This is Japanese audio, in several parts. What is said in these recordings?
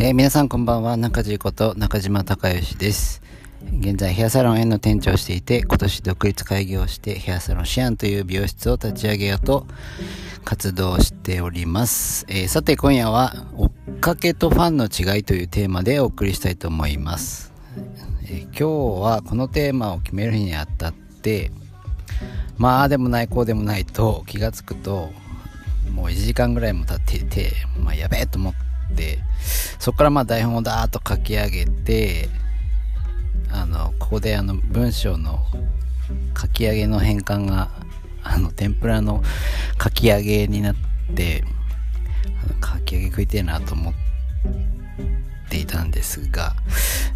えー、皆さんこんばんは。中地こと中島孝義です。現在ヘアサロンへの店長をしていて今年独立開業してヘアサロンシアンという美容室を立ち上げようと活動しております、えー、さて今夜は追っかけとファンの違いというテーマでお送りしたいと思います、えー、今日はこのテーマを決める日にあたってまあでもないこうでもないと気がつくともう1時間ぐらいも経っていて、まあ、やべえと思ってそこからまあ台本をダーッと書き上げてあのここであの文章の書き上げの変換があの天ぷらの書き上げになって書き上げ食いてえなと思っていたんですが、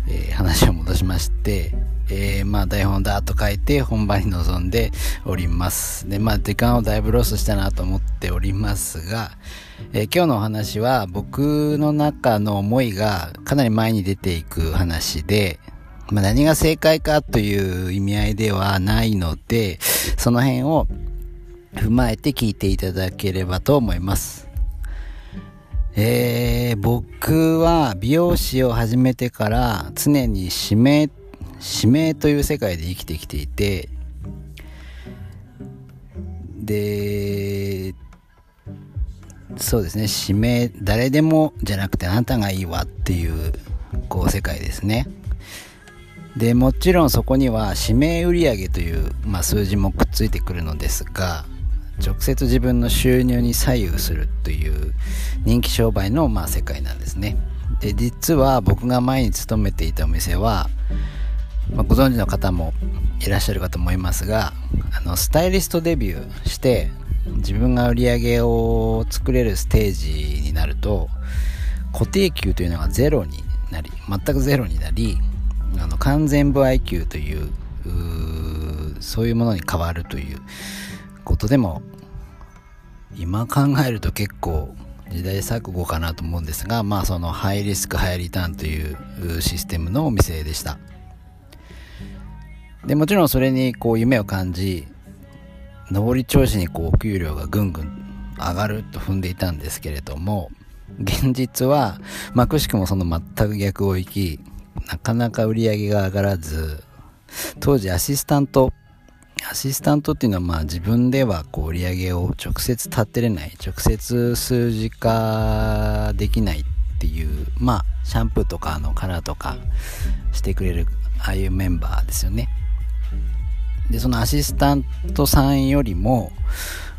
えー、話を戻しましてえー、まあ台本だと書いて本番に臨んでおります。で、まあ時間をだいぶロスしたなと思っておりますが、えー、今日のお話は僕の中の思いがかなり前に出ていく話で、まあ何が正解かという意味合いではないので、その辺を踏まえて聞いていただければと思います。えー、僕は美容師を始めてから常に指名使命という世界で生きてきていてでそうですね指名誰でもじゃなくてあなたがいいわっていうこう世界ですね。でもちろんそこには指名売上という、まあ、数字もくっついてくるのですが直接自分の収入に左右するという人気商売のまあ世界なんですね。で実は僕が前に勤めていたお店はまあ、ご存知の方もいらっしゃるかと思いますがあのスタイリストデビューして自分が売り上げを作れるステージになると固定給というのがゼロになり全くゼロになりあの完全歩合給というそういうものに変わるということでも今考えると結構時代錯誤かなと思うんですがまあそのハイリスクハイリターンというシステムのお店でした。でもちろんそれにこう夢を感じ上り調子にこうお給料がぐんぐん上がると踏んでいたんですけれども現実はまあくしくもその全く逆を行きなかなか売り上げが上がらず当時アシスタントアシスタントっていうのはまあ自分ではこう売り上げを直接立てれない直接数字化できないっていうまあシャンプーとかのカラーとかしてくれるああいうメンバーですよね。で、そのアシスタントさんよりも、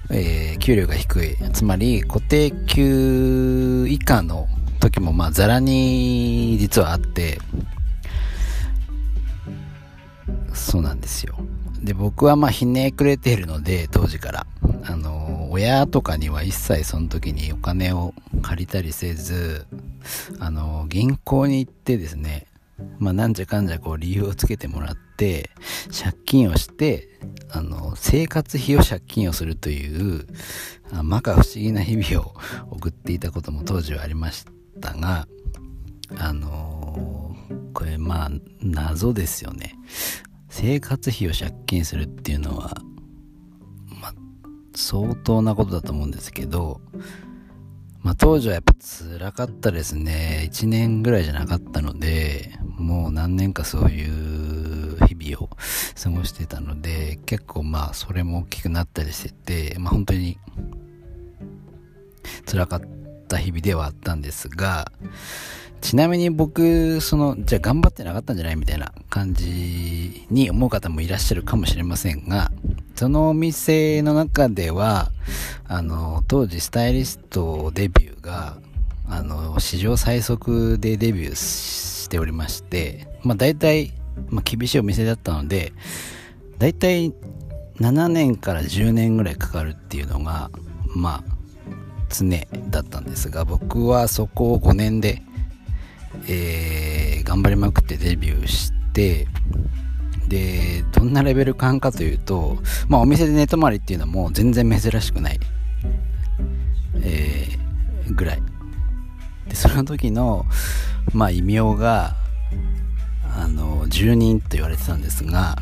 えー、給料が低い。つまり、固定給以下の時も、まあ、ザラに実はあって、そうなんですよ。で、僕はまあ、ひねくれているので、当時から。あの、親とかには一切その時にお金を借りたりせず、あの、銀行に行ってですね、まあ、なんじゃかんじゃこう理由をつけてもらって、借金をして、あの、生活費を借金をするという、摩訶不思議な日々を送っていたことも当時はありましたが、あのー、これまあ、謎ですよね。生活費を借金するっていうのは、まあ、相当なことだと思うんですけど、まあ、当時はやっぱ辛かったですね。1年ぐらいじゃなかったので、もう何年かそういう日々を過ごしてたので、結構まあそれも大きくなったりしてて、まあ本当に辛かった日々ではあったんですが、ちなみに僕、その、じゃあ頑張ってなかったんじゃないみたいな感じに思う方もいらっしゃるかもしれませんが、そのお店の中では、あの、当時スタイリストデビューが、あの、史上最速でデビューしておりまして、まあ大体、まあ厳しいお店だったので、大体7年から10年ぐらいかかるっていうのが、まあ、常だったんですが、僕はそこを5年で、えー、頑張りまくってデビューして、で、どんなレベル感かというと、まあお店で寝泊まりっていうのも全然珍しくない、えー、ぐらい。で、その時の、まあ異名が、あの、住人と言われてたんですが、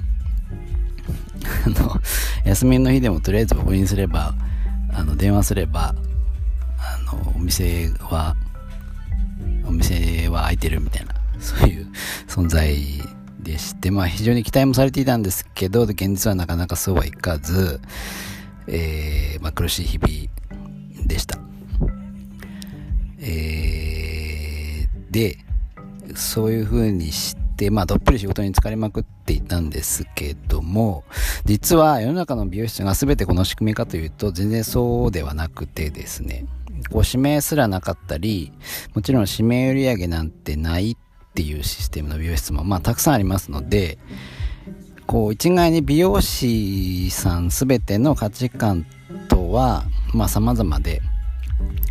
休みの日でもとりあえず僕にすれば、あの、電話すれば、あの、お店は、お店は開いてるみたいな、そういう存在でして、まあ非常に期待もされていたんですけど、現実はなかなかそうはいかず、えー、まあ苦しい日々でした。えー、で、そういう風にして、まあ、どっぷり仕事に疲れまくっていたんですけども、実は世の中の美容室が全てこの仕組みかというと、全然そうではなくてですね、こう指名すらなかったり、もちろん指名売上なんてないっていうシステムの美容室もまあたくさんありますので、こう一概に美容師さん全ての価値観とはまあ様々で、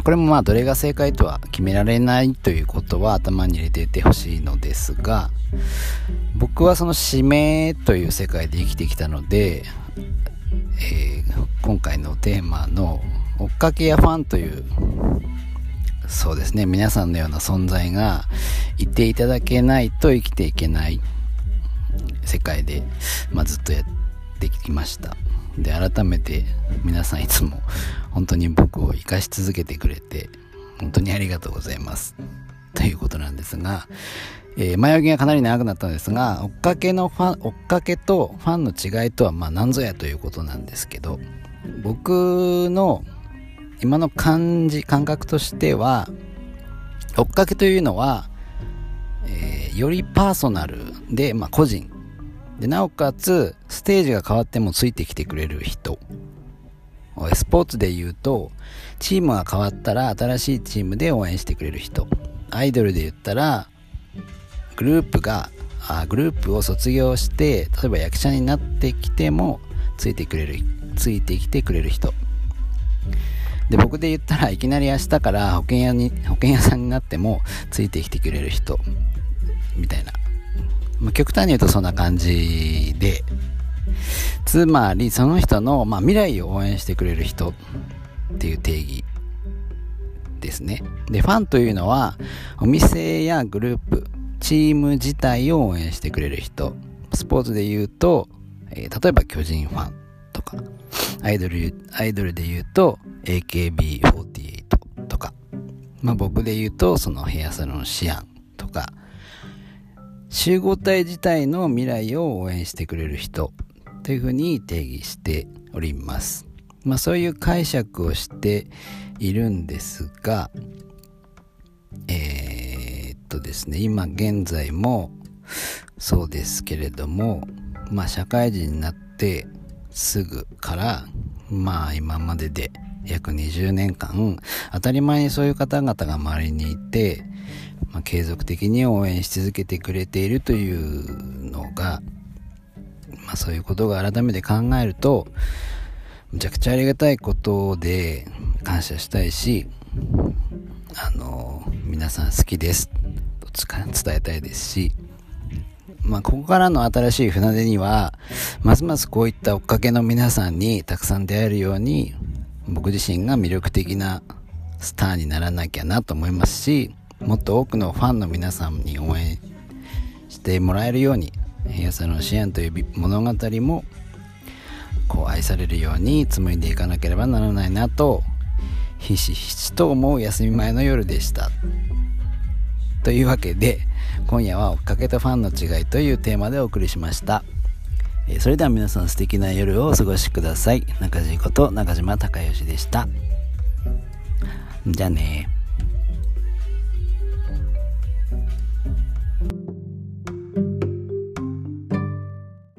これもまあどれが正解とは決められないということは頭に入れていてほしいのですが僕はその指名という世界で生きてきたので、えー、今回のテーマの追っかけやファンというそうですね皆さんのような存在がいていただけないと生きていけない世界で、まあ、ずっとやってきました。で改めて皆さんいつも本当に僕を生かし続けてくれて本当にありがとうございます。ということなんですが、えー、前置きがかなり長くなったんですが追っかけのファン追っかけとファンの違いとはまあ何ぞやということなんですけど僕の今の感じ感覚としては追っかけというのは、えー、よりパーソナルで、まあ、個人。でなおかつステージが変わってもついてきてくれる人。スポーツで言うとチームが変わったら新しいチームで応援してくれる人。アイドルで言ったらグループがあグループを卒業して例えば役者になってきてもついてくれるついてきてくれる人。で僕で言ったらいきなり明日から保険屋に保険屋さんになってもついてきてくれる人みたいなまあ、極端に言うとそんな感じで、つまりその人の、まあ、未来を応援してくれる人っていう定義ですね。で、ファンというのは、お店やグループ、チーム自体を応援してくれる人。スポーツで言うと、えー、例えば巨人ファンとか、アイドル、アイドルで言うと AKB48 とか、まあ僕で言うとそのヘアサロンシアンとか、集合体自体の未来を応援してくれる人というふうに定義しております。まあそういう解釈をしているんですが、えー、っとですね、今現在もそうですけれども、まあ社会人になってすぐから、まあ今までで約20年間、当たり前にそういう方々が周りにいて、まあ、継続的に応援し続けてくれているというのが、まあ、そういうことが改めて考えるとむちゃくちゃありがたいことで感謝したいしあの皆さん好きですと伝えたいですしまあ、ここからの新しい船出には、ますますこういった追っかけの皆さんにたくさん出会えるように、僕自身が魅力的なスターにならなきゃなと思いますし、もっと多くのファンの皆さんに応援してもらえるようにヘアサロン支援という物語もこう愛されるように紡いでいかなければならないなとひしひしと思う休み前の夜でした。というわけで今夜は追っかけとファンの違いというテーマでお送りしました。それでは皆さん素敵な夜をお過ごしください。中地こと中島孝義でした。じゃあね